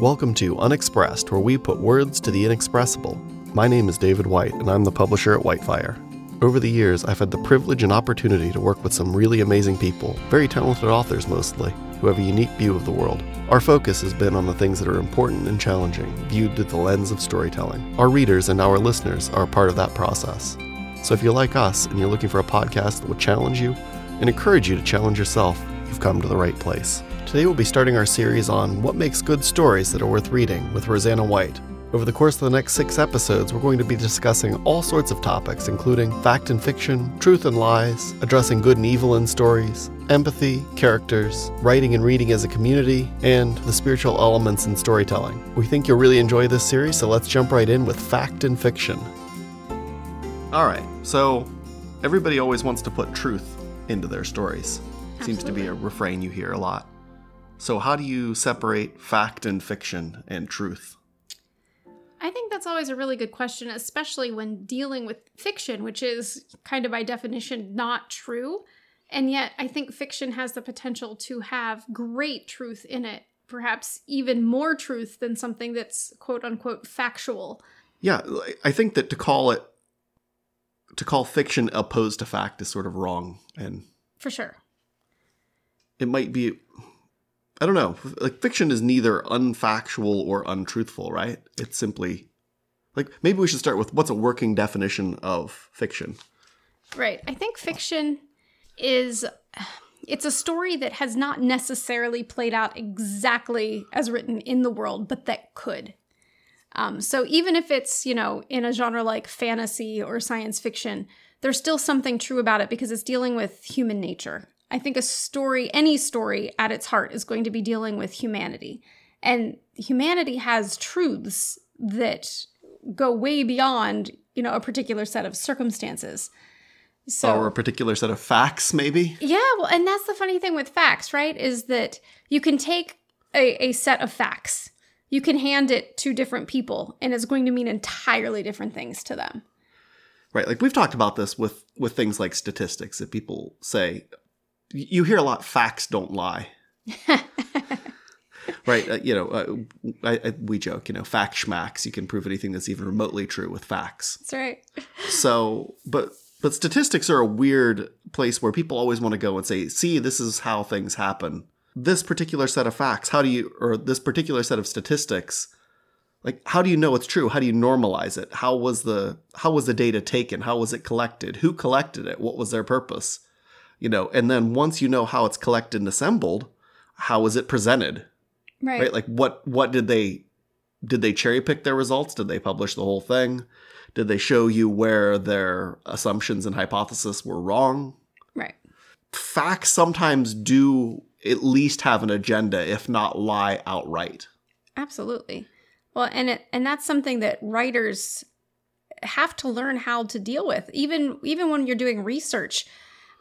Welcome to Unexpressed, where we put words to the inexpressible. My name is David White, and I'm the publisher at Whitefire. Over the years, I've had the privilege and opportunity to work with some really amazing people, very talented authors mostly, who have a unique view of the world. Our focus has been on the things that are important and challenging, viewed through the lens of storytelling. Our readers and our listeners are a part of that process. So if you're like us and you're looking for a podcast that will challenge you and encourage you to challenge yourself, you've come to the right place. Today we'll be starting our series on what makes good stories that are worth reading with Roseanna White. Over the course of the next six episodes, we're going to be discussing all sorts of topics, including fact and fiction, truth and lies, addressing good and evil in stories, empathy, characters, writing and reading as a community, and the spiritual elements in storytelling. We think you'll really enjoy this series, so let's jump right in with fact and fiction. All right, so everybody always wants to put truth into their stories. Seems to be a refrain you hear a lot. So, how do you separate fact and fiction and truth? I think that's always a really good question, especially when dealing with fiction, which is kind of by definition not true. And yet, I think fiction has the potential to have great truth in it, perhaps even more truth than something that's quote unquote factual. Yeah, I think that to call it, to call fiction opposed to fact is sort of wrong. And for sure, it might be I don't know. Like fiction is neither unfactual or untruthful, right? It's simply like maybe we should start with what's a working definition of fiction. Right. I think fiction is it's a story that has not necessarily played out exactly as written in the world, but that could. Um, so even if it's you know in a genre like fantasy or science fiction, there's still something true about it because it's dealing with human nature I think a story, any story at its heart, is going to be dealing with humanity. And humanity has truths that go way beyond, you know, a particular set of circumstances. So, or a particular set of facts, maybe? Yeah, well, and that's the funny thing with facts, right? Is that you can take a, a set of facts, you can hand it to different people, and it's going to mean entirely different things to them. Right. Like we've talked about this with with things like statistics that people say, you hear a lot facts don't lie. Right uh, you know uh, I, I, we joke you know fact schmacks you can prove anything that's even remotely true with facts. That's right. So but but statistics are a weird place where people always want to go and say see this is how things happen. This particular set of facts how do you or this particular set of statistics like how do you know it's true? How do you normalize it? How was the how was the data taken? How was it collected? Who collected it? What was their purpose you know and then once you know how it's collected and assembled how is it presented? Right, right? like what what did they did they cherry pick their results? Did they publish the whole thing? Did they show you where their assumptions and hypotheses were wrong? Right. Facts sometimes do at least have an agenda if not lie outright. Absolutely. Well and it and that's something that writers have to learn how to deal with. Even even when you're doing research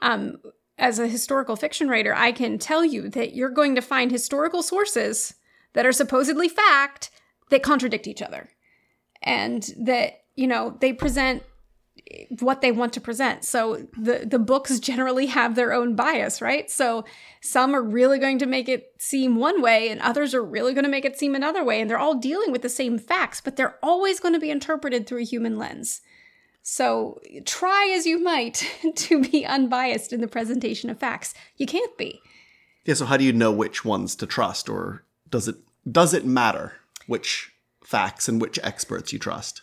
um, as a historical fiction writer, I can tell you that you're going to find historical sources that are supposedly fact that contradict each other. And that, you know, they present what they want to present. So the the books generally have their own bias, right? So some are really going to make it seem one way and others are really going to make it seem another way and they're all dealing with the same facts, but they're always going to be interpreted through a human lens. So try as you might to be unbiased in the presentation of facts. You can't be. Yeah, so how do you know which ones to trust or does it does it matter which facts and which experts you trust?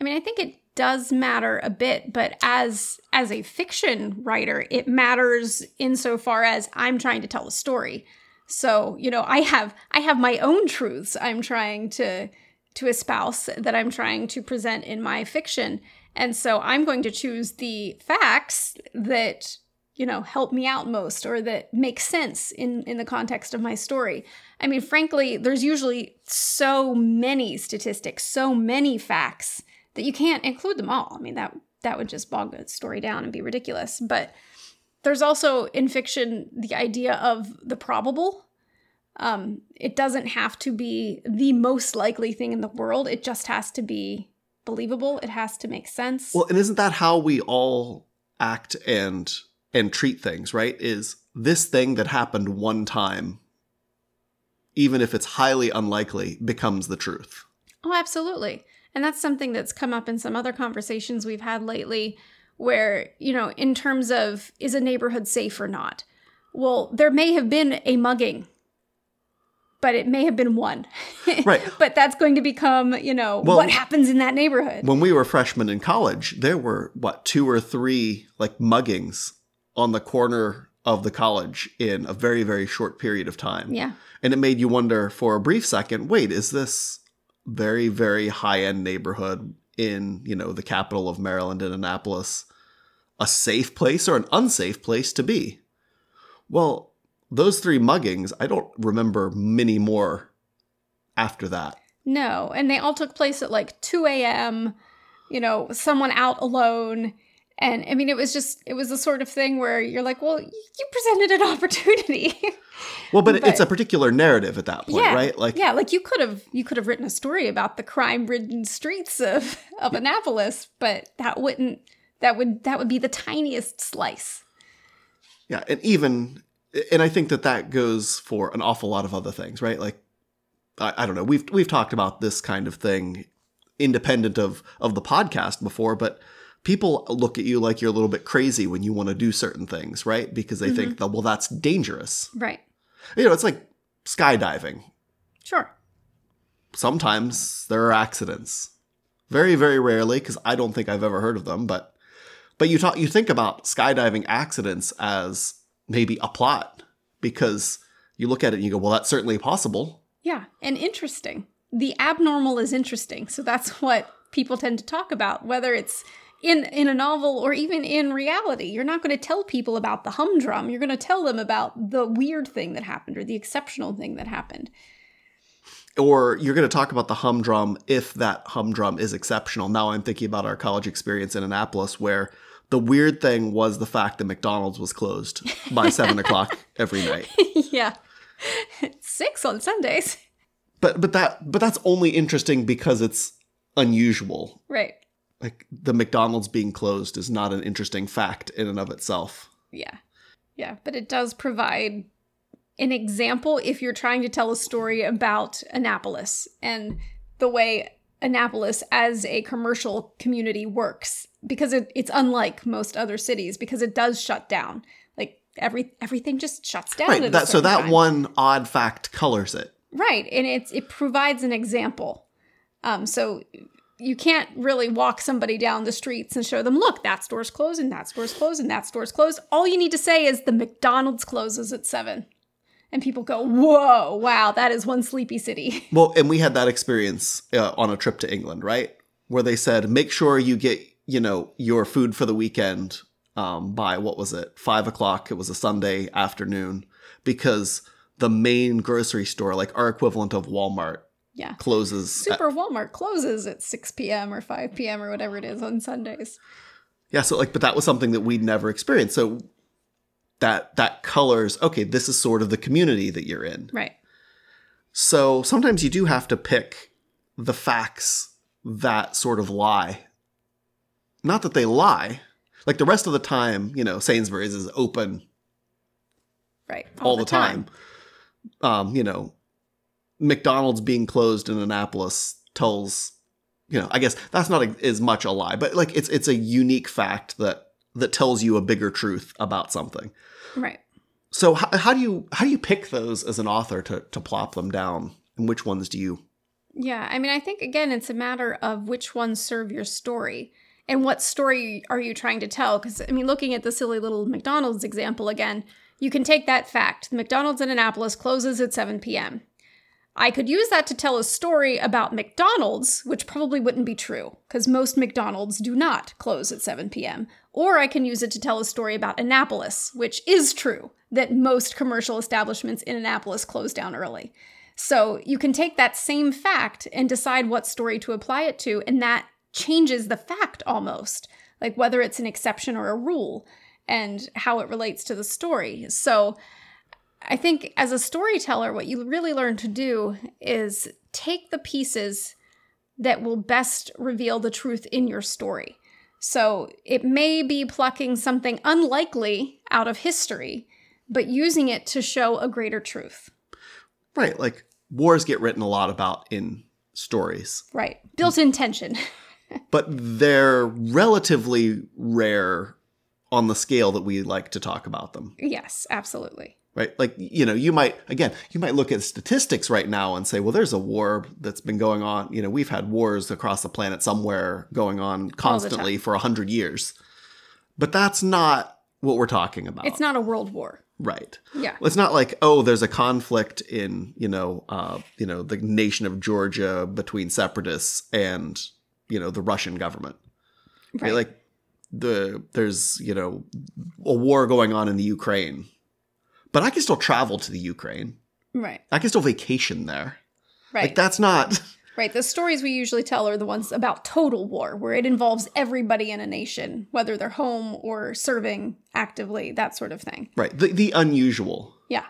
I mean, I think it does matter a bit, but as as a fiction writer, it matters insofar as I'm trying to tell a story. So, you know, I have I have my own truths I'm trying to to espouse that I'm trying to present in my fiction. And so I'm going to choose the facts that, you know, help me out most or that make sense in, in the context of my story. I mean, frankly, there's usually so many statistics, so many facts that you can't include them all. I mean, that that would just bog the story down and be ridiculous. But there's also in fiction the idea of the probable. Um, it doesn't have to be the most likely thing in the world. It just has to be believable. It has to make sense. Well, and isn't that how we all act and and treat things, right? Is this thing that happened one time even if it's highly unlikely, becomes the truth. Oh, absolutely. And that's something that's come up in some other conversations we've had lately where, you know, in terms of is a neighborhood safe or not? Well, there may have been a mugging, but it may have been one. Right. but that's going to become, you know, Well- what happens in that neighborhood. When we were freshmen in college, there were what two or three like muggings on the corner of the college in a very very short period of time. yeah. And it made you wonder for a brief second, wait, is this very very high-end neighborhood in, you know, the capital of Maryland in Annapolis a safe place or an unsafe place to be? Well, those three muggings, I don't remember many more after that. No. And they all took place at like 2 a.m., you know, someone out alone. And I mean, it was just, it was the sort of thing where you're like, well, you presented an opportunity. Well, but, it's a particular narrative at that point, yeah. right? Like yeah, like you could have, you could have written a story about the crime ridden streets of, of Annapolis, but that wouldn't, that would, that would be the tiniest slice. Yeah, and even and I think that that goes for an awful lot of other things, right? Like I, I don't know. We've we've talked about this kind of thing independent of of the podcast before, but people look at you like you're a little bit crazy when you want to do certain things, right? Because they think mm-hmm. that well that's dangerous. Right. You know, it's like skydiving. Sure. Sometimes there are accidents. Very very rarely cuz I don't think I've ever heard of them, but but you talk you think about skydiving accidents as maybe a plot because you look at it and you go, well, that's certainly possible. Yeah, and interesting. The abnormal is interesting. So that's what people tend to talk about, whether it's in in a novel or even in reality. You're not going to tell people about the humdrum. You're going to tell them about the weird thing that happened or the exceptional thing that happened. Or you're going to talk about the humdrum if that humdrum is exceptional. Now I'm thinking about our college experience in Annapolis where the weird thing was the fact that McDonald's was closed by seven o'clock every night. yeah. Six on Sundays. But but that but that's only interesting because it's unusual. Right. Like the McDonald's being closed is not an interesting fact in and of itself. Yeah. Yeah. But it does provide an example if you're trying to tell a story about Annapolis and the way Annapolis as a commercial community works because it, it's unlike most other cities because it does shut down. Like every everything just shuts down. Right. That so that time. one odd fact colors it. Right, and it's it provides an example. Um, so you can't really walk somebody down the streets and show them, look, that store's closed and that store's closed and that store's closed. All you need to say is the McDonald's closes at seven, and people go, whoa, wow, that is one sleepy city. Well, and we had that experience uh, on a trip to England, right? Where they said, make sure you get, you know, your food for the weekend um, by what was it, five o'clock? It was a Sunday afternoon because the main grocery store, like our equivalent of Walmart, Yeah. closes. at- Super Walmart closes at 6 p.m. or 5 p.m. or whatever it is on Sundays. yeah, so like, but that was something that we'd never experienced. So that that colors. Okay, this is sort of the community that you're in. Right. So sometimes you do have to pick the facts that sort of lie. Not that they lie. Like the rest of the time, you know, Sainsbury's is open Right. all, the time. Um, you know, McDonald's being closed in Annapolis tells, you know, I guess that's not a, as much a lie, but like it's it's a unique fact that that tells you a bigger truth about something. Right. So how, how do you how do you pick those as an author to to plop them down, and which ones do you? Yeah, I mean, I think again, it's a matter of which ones serve your story and what story are you trying to tell. Because, I mean, looking at the silly little McDonald's example again, you can take that fact. The McDonald's in Annapolis closes at 7 p.m. I could use that to tell a story about McDonald's, which probably wouldn't be true, because most McDonald's do not close at 7 p.m. Or I can use it to tell a story about Annapolis, which is true, that most commercial establishments in Annapolis close down early. So you can take that same fact and decide what story to apply it to, and that changes the fact almost, like whether it's an exception or a rule and how it relates to the story. So I think as a storyteller, what you really learn to do is take the pieces that will best reveal the truth in your story. So it may be plucking something unlikely out of history, but using it to show a greater truth. Right, like wars get written a lot about in stories, Right. Built-in tension. but they're relatively rare on the scale that we like to talk about them. yes, absolutely. Right? Like, you know, you might, again, you might look at statistics right now and say, well, there's a war that's been going on. You know, we've had wars across the planet somewhere going on constantly for a hundred years. But that's not what we're talking about. It's not a world war. right. Yeah. It's not like, oh, there's a conflict in, you know, uh, you know, the nation of Georgia between separatists and, you know, the Russian government. Right. Right. Like the there's, you know, a war going on in the Ukraine. But I can still travel to the Ukraine. right. I can still vacation there. Right. Like that's not Right. The stories we usually tell are the ones about total war, where it involves everybody in a nation, whether they're home or serving actively, that sort of thing. right. The the unusual. Yeah.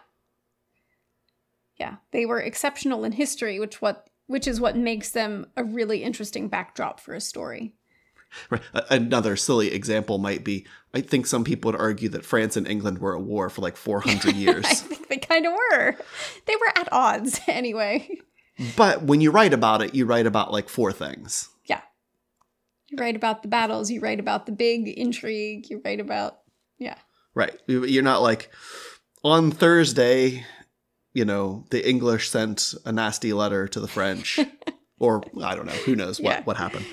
Yeah. They were exceptional in history, which what which is what makes them a really interesting backdrop for a story. Right. Another silly example might be I think some people would argue that France and England were at war for like 400 years. I think they kind of were. They were at odds anyway. but when you write about it, you write about like four things. Yeah. You write about the battles, you write about the big intrigue, you write about yeah. Right. You- You're not like on Thursday, you know, the English sent a nasty letter to the French or I don't know, who knows what Yeah. what happened.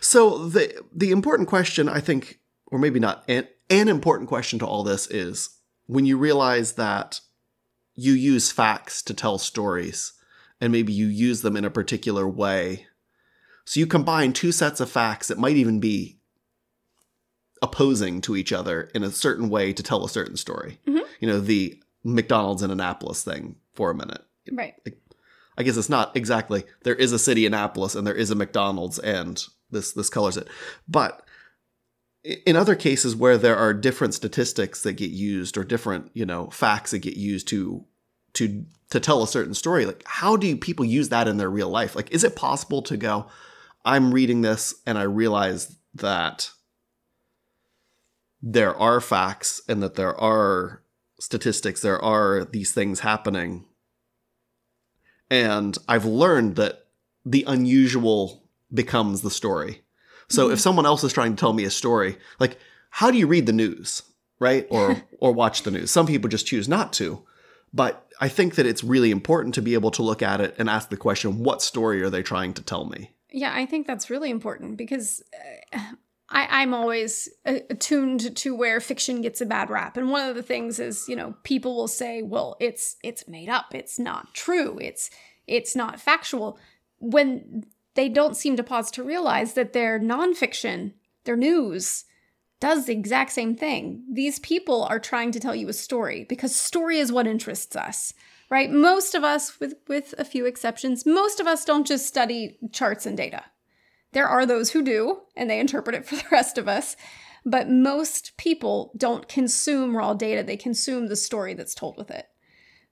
So the the important question I think or maybe not an an important question to all this is when you realize that you use facts to tell stories and maybe you use them in a particular way. So you combine two sets of facts that might even be opposing to each other in a certain way to tell a certain story. Mhm. You know, the McDonald's in Annapolis thing for a minute. Right. I guess it's not exactly there is a city Annapolis and there is a McDonald's and this this colors it. But in other cases where there are different statistics that get used or different, you know, facts that get used to to to tell a certain story, like how do people use that in their real life? Like is it possible to go I'm reading this and I realize that there are facts and that there are statistics, there are these things happening. And I've learned that the unusual becomes the story. So if someone else is trying to tell me a story, like how do you read the news, right? Or or watch the news? Some people just choose not to. But I think that it's really important to be able to look at it and ask the question, what story are they trying to tell me? Yeah, I think that's really important because uh, I, I'm always uh, attuned to where fiction gets a bad rap, and one of the things is, you know, people will say, "Well, it's it's made up, it's not true, it's it's not factual," when they don't seem to pause to realize that their nonfiction, their news, does the exact same thing. These people are trying to tell you a story because story is what interests us right? Most of us with with a few exceptions most of us don't just study charts and data. There are those who do and they interpret it for the rest of us but most people don't consume raw data. They consume the story that's told with it.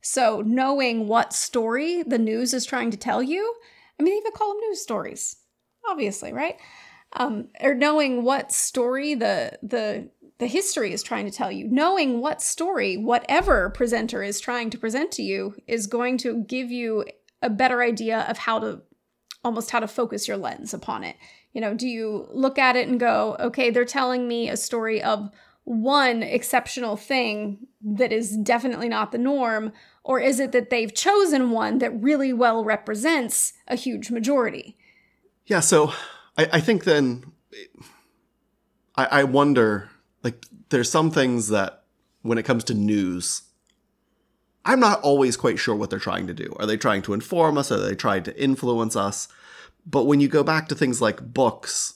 So knowing what story the news is trying to tell you i mean they even call them news stories obviously right? Um, or knowing what story the the the history is trying to tell you knowing what story whatever presenter is trying to present to you is going to give you a better idea of how to almost how to focus your lens upon it. You know do you look at it and go okay they're telling me a story of one exceptional thing that is definitely not the norm or is it that they've chosen one that really well represents a huge majority Yeah, so I, I think then I, I wonder like there's some things that when it comes to news, I'm not always quite sure what they're trying to do. Are they trying to inform us? Are they trying to influence us? But when you go back to things like books,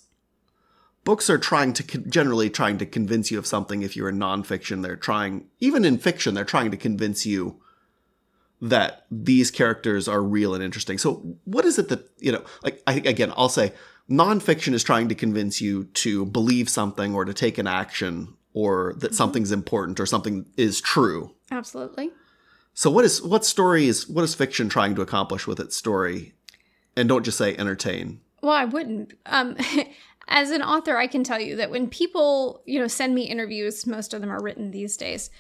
books are trying to con- generally trying to convince you of something. If you're in nonfiction, they're trying, even in fiction, they're trying to convince you that these characters are real and interesting. So, what is it that, you know, like, I think, again, I'll say nonfiction is trying to convince you to believe something or to take an action or that something's important or something is true. absolutely So what is what story is what is fiction trying to accomplish with its story? And don't just say entertain. Well, I wouldn't. Um, as an author, I can tell you that when people, you know, send me interviews, most of them are written these days.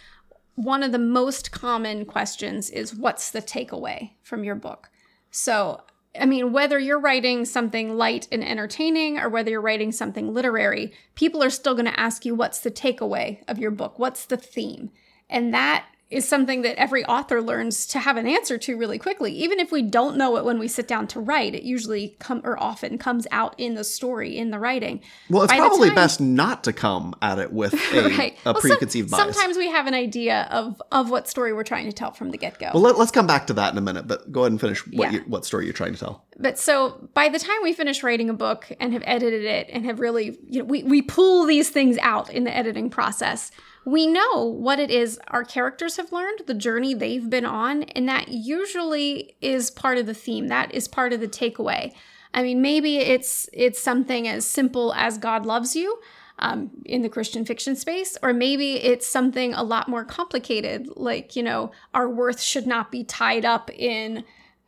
One of the most common questions is, "What's the takeaway from your book?" So, I mean, whether you're writing something light and entertaining or whether you're writing something literary, people are still going to ask you what's the takeaway of your book? What's the theme? And that is something that every author learns to have an answer to really quickly. Even if we don't know it when we sit down to write, it usually come or often comes out in the story, in the writing. Well, it's By probably time- best not to come at it with a, right. a Well, some- preconceived bias. Sometimes we have an idea of of what story we're trying to tell from the get go. well, let, us come back to that in a minute, but go ahead and finish what Yeah. you, what story you're trying to tell. but so by the time we finish writing a book and have edited it and have really you know we, we pull these things out in the editing process we know what it is our characters have learned the journey they've been on and that usually is part of the theme that is part of the takeaway i mean maybe it's it's something as simple as god loves you um, in the Christian fiction space, or maybe it's something a lot more complicated, like, you know, our worth should not be tied up in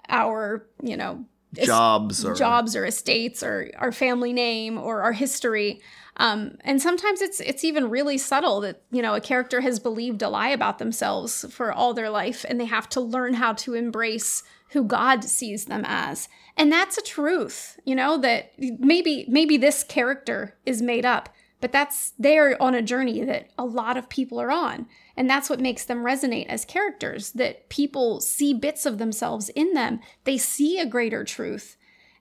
our, you know, es- Jobs or jobs or estates or our family name or our history. Um, and sometimes it's it's even really subtle that you know a character has believed a lie about themselves for all their life, and they have to learn how to embrace who God sees them as. And that's a truth, you know, that maybe maybe this character is made up, but that's they're on a journey that a lot of people are on. And that's what makes them resonate as characters, that people see bits of themselves in them. They see a greater truth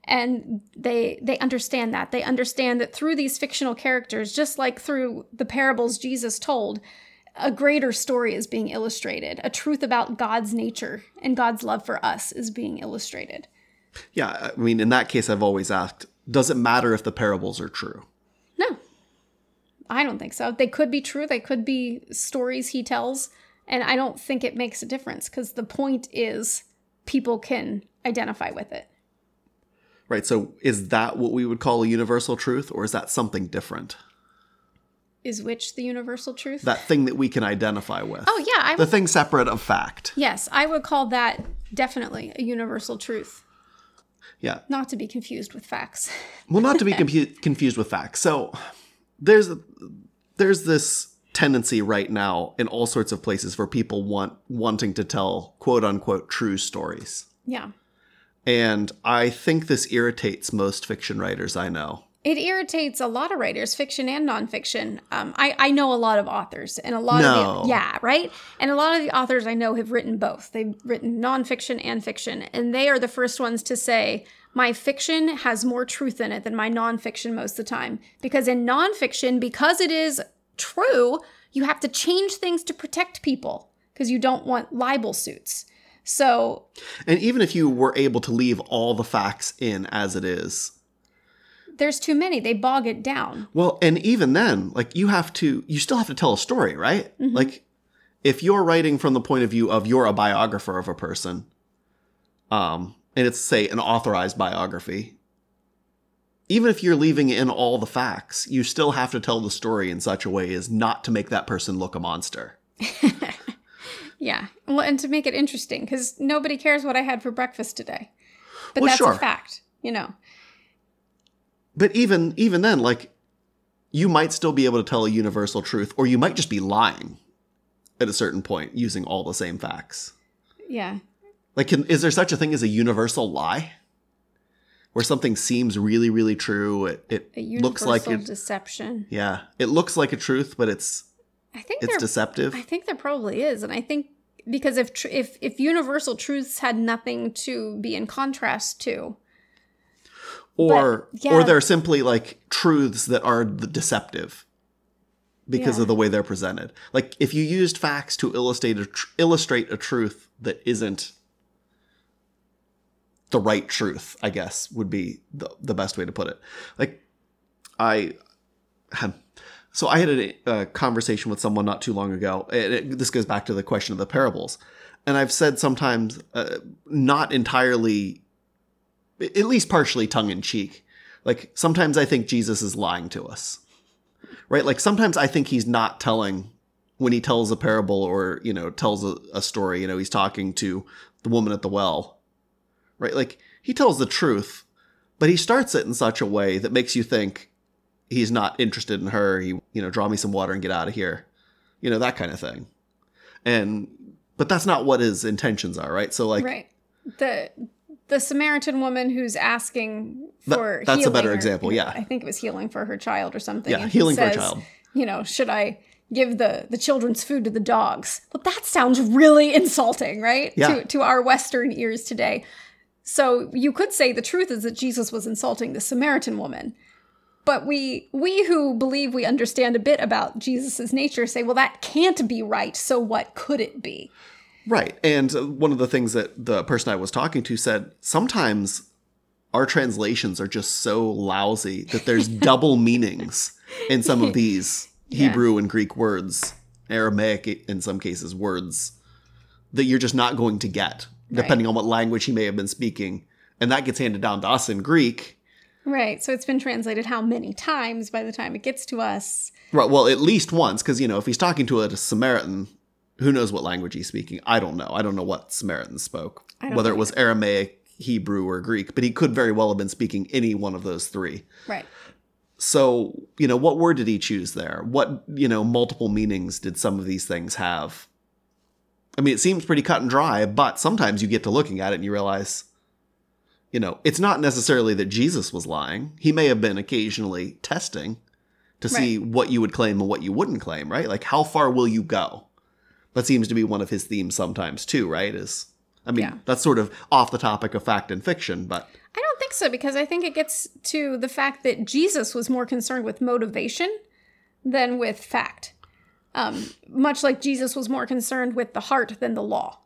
and they they understand that. They understand that through these fictional characters just like through the parables jesus told a greater story is being illustrated. A truth about god's nature and god's love for us is being illustrated. Yeah. I mean, in that case, I've always asked: Does it matter if the parables are true? no. I don't think so. They could be true. They could be stories he tells. And i don't think it makes a difference because the point is people can identify with it Right. So, is that what we would call a universal truth, or is that something different? is which the universal truth That thing that we can identify with. oh yeah i The thing separate of fact. Yes, I would call that definitely a universal truth, Yeah. not to be confused with facts. Well, not to be compu- confused with facts. So there's there's this tendency right now in all sorts of places for people want wanting to tell quote unquote true stories. Yeah. And I think this irritates most fiction writers I know. It irritates a lot of writers, fiction and nonfiction. Um, I, I know a lot of authors, and a lot No. of the, yeah, right. And a lot of the authors I know have written both. They've written nonfiction and fiction, and they are the first ones to say my fiction has more truth in it than my nonfiction most of the time. Because in nonfiction, because it is true, you have to change things to protect people because you don't want libel suits. So And even if you were able to leave all the facts in as it is, there's too many. They bog it down. Well, and even then, like you have to, you still have to tell a story, right? Mm-hmm. Like if you're writing from the point of view of you're a biographer of a person, um, and it's say an authorized biography, even if you're leaving in all the facts, you still have to tell the story in such a way as not to make that person look a monster. Yeah. Well, and to make it interesting, because nobody cares what I had for breakfast today. But Well, that's sure. a fact, you know. But even even then, like you might still be able to tell a universal truth, or you might just be lying at a certain point using all the same facts. Yeah. Like, can, is there such a thing as a universal lie? Where something seems really, really true. It, it A looks like a deception. Yeah, it looks like a truth, but it's I think it's deceptive. I think there probably is, and I think because if tr- if if universal truths had nothing to be in contrast to, or yeah. or they're simply like truths that are deceptive because Yeah. of the way they're presented. Like if you used facts to illustrate a tr- illustrate a truth that isn't the right truth, I guess would be the the best way to put it. Like I had so I had a, a conversation with someone not too long ago. It, this goes back to the question of the parables. And I've said sometimes uh, not entirely at least partially tongue in cheek. Like sometimes I think Jesus is lying to us. Right? Like sometimes I think he's not telling when he tells a parable or, you know, tells a, a story, you know, he's talking to the woman at the well. Right? Like he tells the truth, but he starts it in such a way that makes you think he's not interested in her. He, you know, draw me some water and get out of here. You know, that kind of thing. And but that's not what his intentions are, right? So like right? The the Samaritan woman who's asking That- for that's a better example, yeah. I think it was healing for her child or something. Yeah, and he healing for a says, child. You know, should I give the the children's food to the dogs? Well, that sounds really insulting, right? Yeah. To to our Western ears today. So you could say the truth is that Jesus was insulting the Samaritan woman. But we we who believe we understand a bit about Jesus' nature say, well, that can't be right. So what could it be? Right. And one of the things that the person I was talking to said sometimes our translations are just so lousy that there's double meanings in some of these Yeah. Hebrew and Greek words, Aramaic in some cases, words that you're just not going to get, depending on what language he may have been speaking. And that gets handed down to us in Greek. Right. So it's been translated how many times by the time it gets to us? Right. Well, at least once, because, you know, if he's talking to a Samaritan, who knows what language he's speaking? I don't know. I don't know what Samaritans spoke, I don't whether it was Aramaic, Hebrew, or Greek, but he could very well have been speaking any one of those three. Right. So, you know, what word did he choose there? What, you know, multiple meanings did some of these things have? I mean, it seems pretty cut and dry, but sometimes you get to looking at it and you realize, you know, it's not necessarily that Jesus was lying. He may have been occasionally testing to see what you would claim and what you wouldn't claim, right? Like, how far will you go? That seems to be one of his themes sometimes, too, right? Is, I mean, Yeah. that's sort of off the topic of fact and fiction, but I don't think so because I think it gets to the fact that Jesus was more concerned with motivation than with fact. Um, much like Jesus was more concerned with the heart than the law.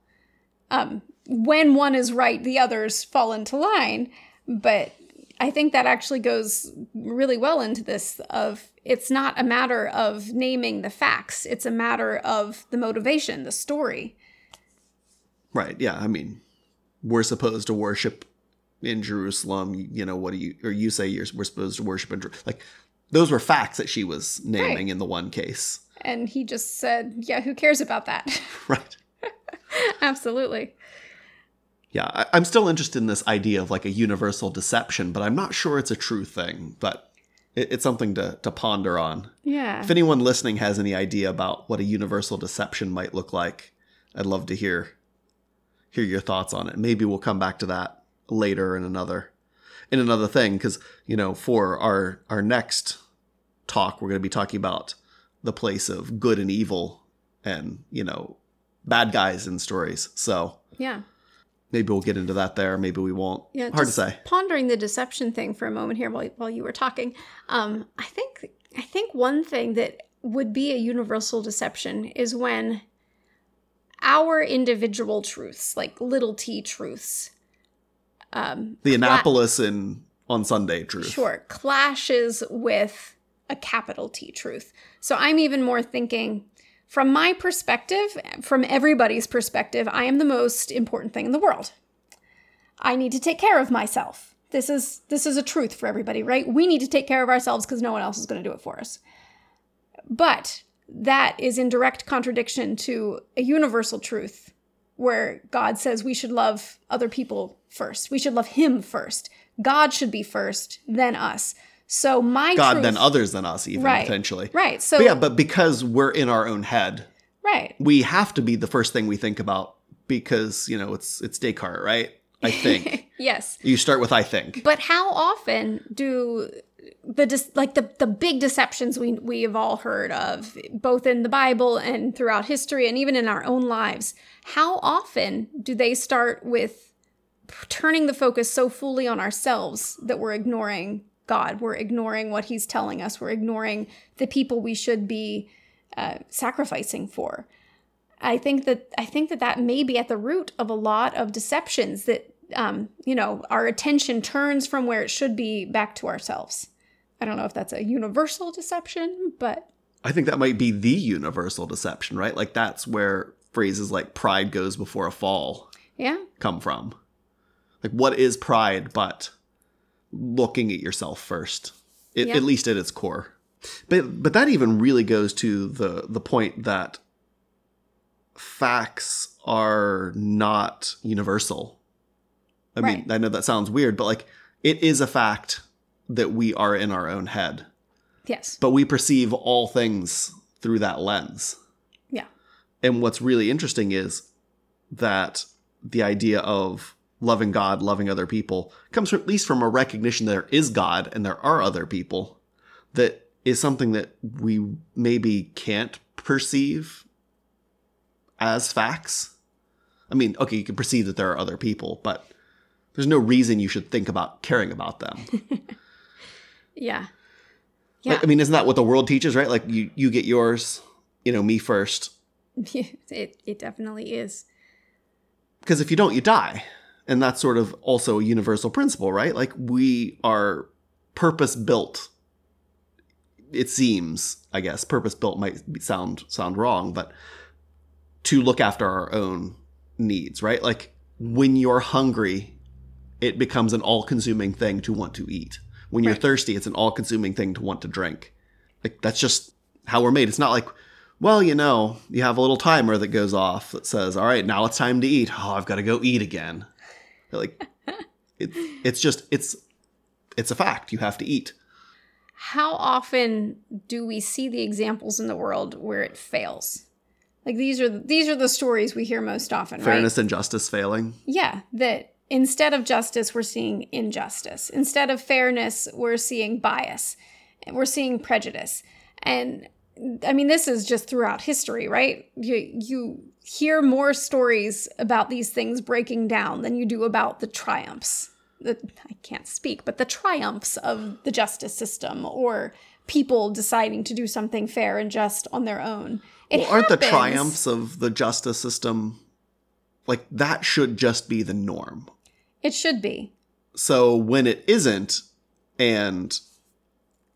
Um, when one is right, the others fall into line. But I think that actually goes really well into this of it's not a matter of naming the facts, it's a matter of the motivation, the story. Right. Yeah. I mean, we're supposed to worship in Jerusalem. You know, what do you, or you say you're, we're supposed to worship in, like, those were facts that she was naming Right. in the one case. And he just said, Yeah, who cares about that? Right. Absolutely. Yeah. I, I'm still interested in this idea of like a universal deception, but I'm not sure it's a true thing, but it, it's something to, to ponder on. Yeah. If anyone listening has any idea about what a universal deception might look like, I'd love to hear hear your thoughts on it. Maybe we'll come back to that later in another in another thing because you know for our our next talk we're going to be talking about the place of good and evil and you know bad guys in stories. So Yeah. Maybe we'll get into that there. Maybe we won't. Yeah. Hard to say. Pondering the deception thing for a moment here while, while you were talking. Um, I think I think one thing that would be a universal deception is when our individual truths, like little t truths, um, The cla- Annapolis in on Sunday truth. Sure, clashes with a capital T truth. So I'm even more thinking from my perspective, from everybody's perspective, I am the most important thing in the world. I need to take care of myself. This is this is a truth for everybody, right? We need to take care of ourselves because no one else is going to do it for us. But that is in direct contradiction to a universal truth where God says we should love other people first. We should love him first. God should be first, then us. So my God truth, than others than us, even Right. potentially. Right. So But yeah, but because we're in our own head, right. we have to be the first thing we think about because you know it's it's Descartes, right? I think Yes. you start with I think. But how often do the dis- like the the big deceptions we we have all heard of both in the Bible and throughout history and even in our own lives how often do they start with turning the focus so fully on ourselves that we're ignoring God we're ignoring what he's telling us we're ignoring the people we should be uh, sacrificing for I think that I think that that may be at the root of a lot of deceptions that um, you know our attention turns from where it should be back to ourselves. I don't know if that's a universal deception, but I think that might be the universal deception, right? Like that's where phrases like pride goes before a fall yeah, come from. Like what is pride but looking at yourself first, it, Yeah. at least at its core. But but that even really goes to the the point that facts are not universal. I mean, I know that sounds weird, but like it is a fact that we are in our own head, yes, but we perceive all things through that lens. yeah, And what's really interesting is that the idea of loving God, loving other people comes from, at least from a recognition that there is God and there are other people that is something that we maybe can't perceive as facts. I mean, okay, you can perceive that there are other people, but there's no reason you should think about caring about them. yeah. Yeah. I mean, isn't that what the world teaches, right? Like you you get yours, you know, me first. it it definitely is. Because if you don't, you die. And that's sort of also a universal principle, right? Like we are purpose built. It seems, I guess, purpose built might sound sound wrong, but to look after our own needs, right? Like when you're hungry, it becomes an all-consuming thing to want to eat. When you're right. thirsty, it's an all-consuming thing to want to drink. Like that's just how we're made. It's not like well, you know, you have a little timer that goes off that says, "All right, now it's time to eat." Oh, I've got to go eat again. Like it's it's just it's it's a fact. You have to eat. How often do we see the examples in the world where it fails? Like these are these are the stories we hear most often, Fairness right? and justice failing. Yeah, that instead of justice we're seeing injustice. Instead of fairness we're seeing bias. We're seeing prejudice. And I mean, this is just throughout history, right? You, you hear more stories about these things breaking down than you do about the triumphs. The, I can't speak, but the triumphs of the justice system or people deciding to do something fair and just on their own. It well, aren't happens. the triumphs of the justice system like that should just be the norm? It should be. So when it isn't, and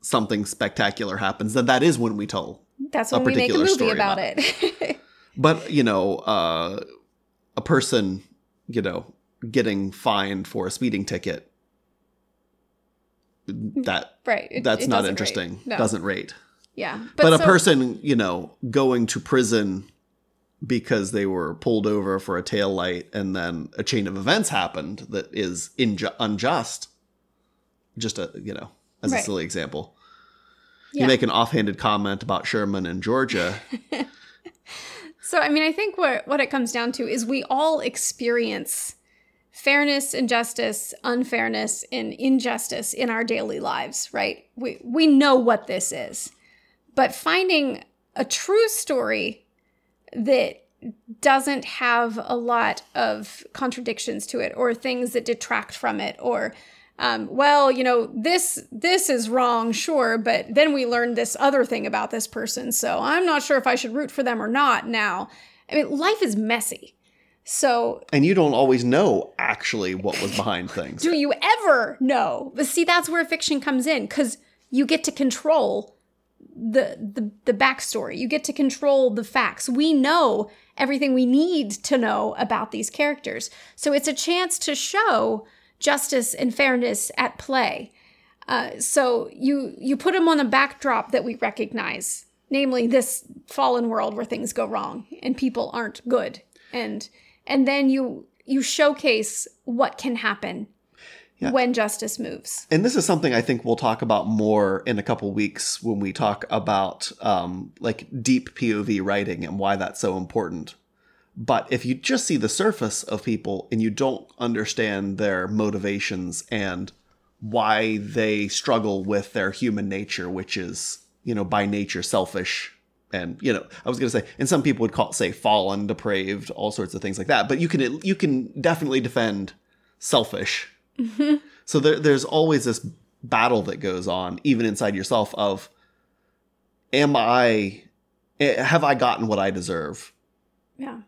something spectacular happens, then that is when we tell. That's when we make a movie about, about it. but you know, uh, a person, you know, getting fined for a speeding ticket. That right. It, that's it not interesting. Rate. No. Doesn't rate. Yeah, but, but so- a person, you know, going to prison because they were pulled over for a tail light and then a chain of events happened that is inju- unjust just a you know as right. a silly example. Yeah. You make an offhanded comment about Sherman and Georgia. so, I mean, I think what, what it comes down to is we all experience fairness, injustice, unfairness, and injustice in our daily lives, right? We, we know what this is. But finding a true story that doesn't have a lot of contradictions to it or things that detract from it or um, well, you know, this this is wrong, sure, but then we learned this other thing about this person, so I'm not sure if I should root for them or not now. I mean, life is messy. So And you don't always know actually what was behind things. Do you ever know? But see, that's where fiction comes in, because you get to control the, the the backstory. You get to control the facts. We know everything we need to know about these characters. So it's a chance to show justice and fairness at play. Uh, so you you put them on a backdrop that we recognize, namely this fallen world where things go wrong and people aren't good, and and then you you showcase what can happen yeah. when justice moves. And this is something I think we'll talk about more in a couple weeks when we talk about um, like deep POV writing and why that's so important. But if you just see the surface of people and you don't understand their motivations and why they struggle with their human nature, which is, you know, by nature selfish and you know i was going to say and some people would call say fallen depraved all sorts of things like that. But you can you can definitely defend selfish. Mm-hmm. so there, there's always this battle that goes on even inside yourself of am i eh, have i gotten what i deserve? Yeah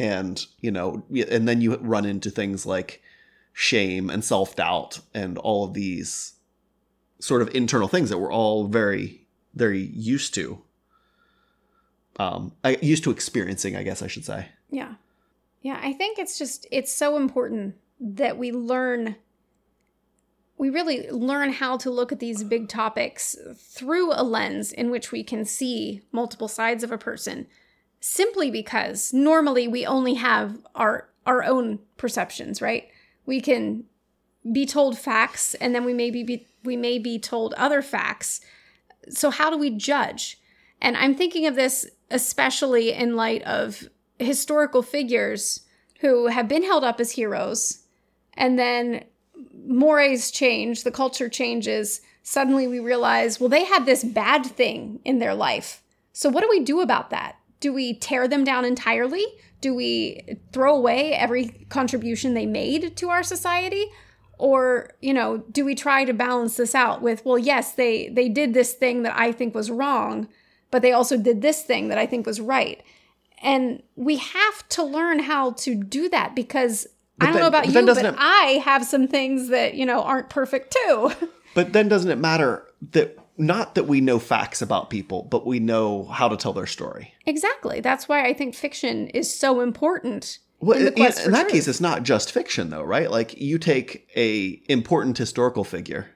and you know and then you run into things like shame and self-doubt and all of these sort of internal things that we're all very very used to. Um I, used to experiencing i guess i should say. Yeah. Yeah i think it's just it's so important that we learn we really learn how to look at these big topics through a lens in which we can see multiple sides of a person simply because normally we only have our our own perceptions, right? We can be told facts and then we may be, we may be told other facts. So how do we judge? And I'm thinking of this especially in light of historical figures who have been held up as heroes And then mores change, the culture changes. Suddenly we realize, well, they had this bad thing in their life. So what do we do about that? Do we tear them down entirely? Do we throw away every contribution they made to our society? Or, you know, do we try to balance this out with, well, yes, they they did this thing that I think was wrong, but they also did this thing that I think was right. And we have to learn how to do that because I don't then- know about but you, but it- I have some things that, you know, aren't perfect too. But then doesn't it matter that not that we know facts about people, but we know how to tell their story? exactly. That's why I think fiction is so important. Well, in in, quest in for that truth. case, it's not just fiction, though, right? Like you take a important historical figure,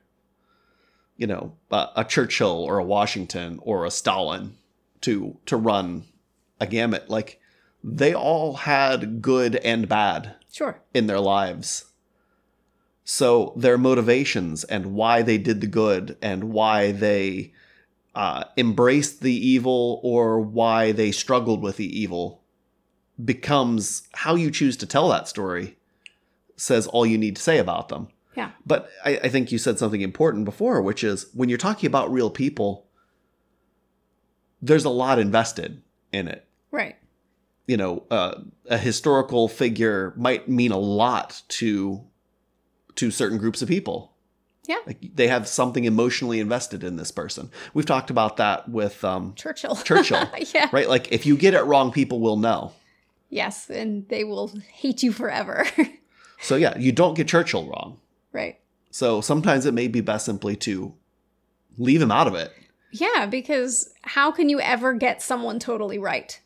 you know, a, a Churchill or a Washington or a Stalin, to to run a gamut. Like they all had good and bad Sure. in their lives. So their motivations and why they did the good and why they uh, embraced the evil or why they struggled with the evil becomes how you choose to tell that story says all you need to say about them. Yeah. But I, I think you said something important before, which is when you're talking about real people, there's a lot invested in it Right. you know uh, a historical figure might mean a lot to to certain groups of people Yeah. like they have something emotionally invested in this person we've talked about that with um, Churchill. Churchill. yeah. right like if you get it wrong people will know Yes, and they will hate you forever. so yeah you don't get churchill wrong right. so sometimes it may be best simply to leave him out of it Yeah, because how can you ever get someone totally right?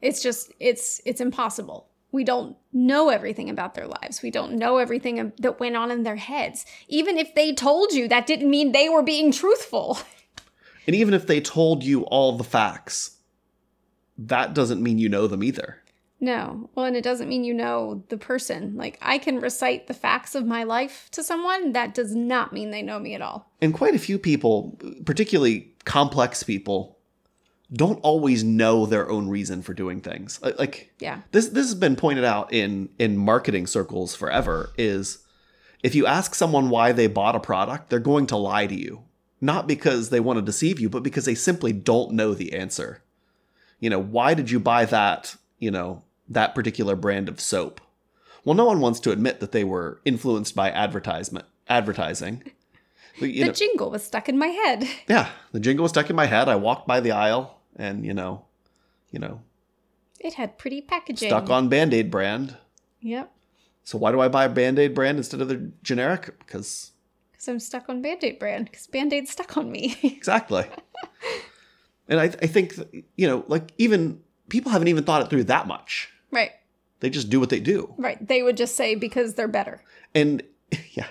It's just it's it's impossible. We don't know everything about their lives. We don't know everything that went on in their heads. Even if they told you, that didn't mean they were being truthful. and even if they told you all the facts that doesn't mean you know them either No. Well, and it doesn't mean you know the person. Like I can recite the facts of my life to someone, that does not mean they know me at all. and quite a few people, particularly complex people, don't always know their own reason for doing things. Like- Yeah. this, this has been pointed out in in marketing circles forever. Is if you ask someone why they bought a product, they're going to lie to you, not because they want to deceive you, but because they simply don't know the answer. You know, why did you buy that? You know, that particular brand of soap. Well, no one wants to admit that they were influenced by advertisement, advertising. But, the know, jingle was stuck in my head. yeah, the jingle was stuck in my head. I walked by the aisle and, you know, you know, It had pretty packaging. stuck on Band-Aid brand. Yep. So why do I buy a Band-Aid brand instead of the generic? Because Because I'm stuck on Band Aid brand. Because Band Aid's stuck on me. exactly. and I, I think, you know, like even people haven't even thought it through that much. right. They just do what they do. Right. They would just say because they're better. And yeah.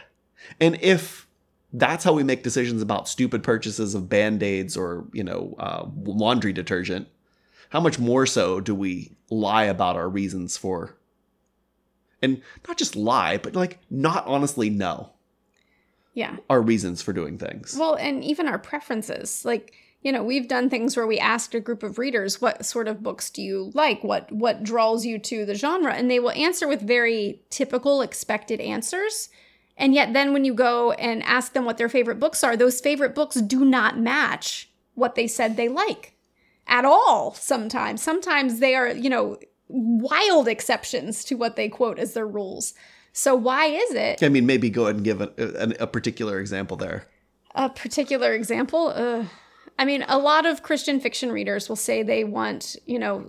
And if that's how we make decisions about stupid purchases of band-aids or, you know, uh, laundry detergent, how much more so do we lie about our reasons for and not just lie, but like not honestly know Yeah. our reasons for doing things. Well, and even our preferences. Like, you know, we've done things where we asked a group of readers, what sort of books do you like? What what draws you to the genre? And they will answer with very typical expected answers. And yet then when you go and ask them what their favorite books are, those favorite books do not match what they said they like at all sometimes. Sometimes they are, you know, wild exceptions to what they quote as their rules. So why is it? I mean, maybe go ahead and give a, a, a particular example there. a particular example uh, i mean a lot of christian fiction readers will say they want you know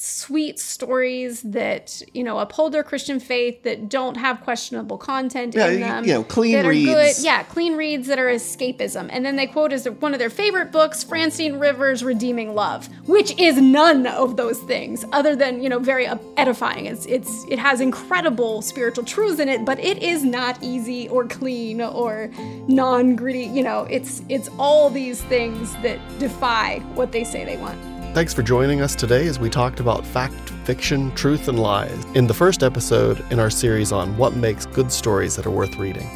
sweet stories that you know uphold their christian faith that don't have questionable content Yeah, in them you know, clean that are reads. good yeah clean reads that are escapism. And then they quote as one of their favorite books francine rivers redeeming love which is none of those things other than you know very edifying. It's it's it has incredible spiritual truths in it but it is not easy or clean or non-gritty you know it's it's all these things that defy what they say they want Thanks for joining us today as we talked about fact, fiction, truth, and lies in the first episode in our series on what makes good stories that are worth reading.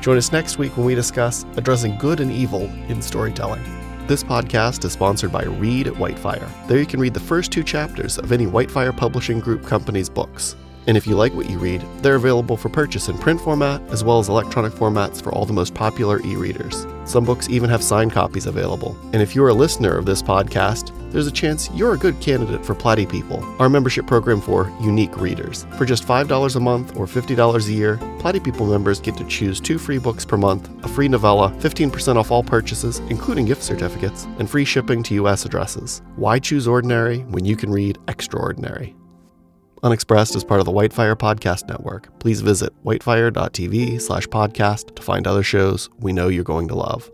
Join us next week when we discuss addressing good and evil in storytelling. This podcast is sponsored by Read at Whitefire. There you can read the first two chapters of any Whitefire Publishing Group company's books. And if you like what you read, they're available for purchase in print format as well as electronic formats for all the most popular e readers. Some books even have signed copies available. And if you're a listener of this podcast, there's a chance you're a good candidate for Platy People, our membership program for unique readers. For just $5 a month or $50 a year, Platy People members get to choose two free books per month, a free novella, 15% off all purchases, including gift certificates, and free shipping to U.S. addresses. Why choose ordinary when you can read extraordinary? Unexpressed is part of the Whitefire Podcast Network. Please visit whitefire.tv slash podcast to find other shows we know you're going to love.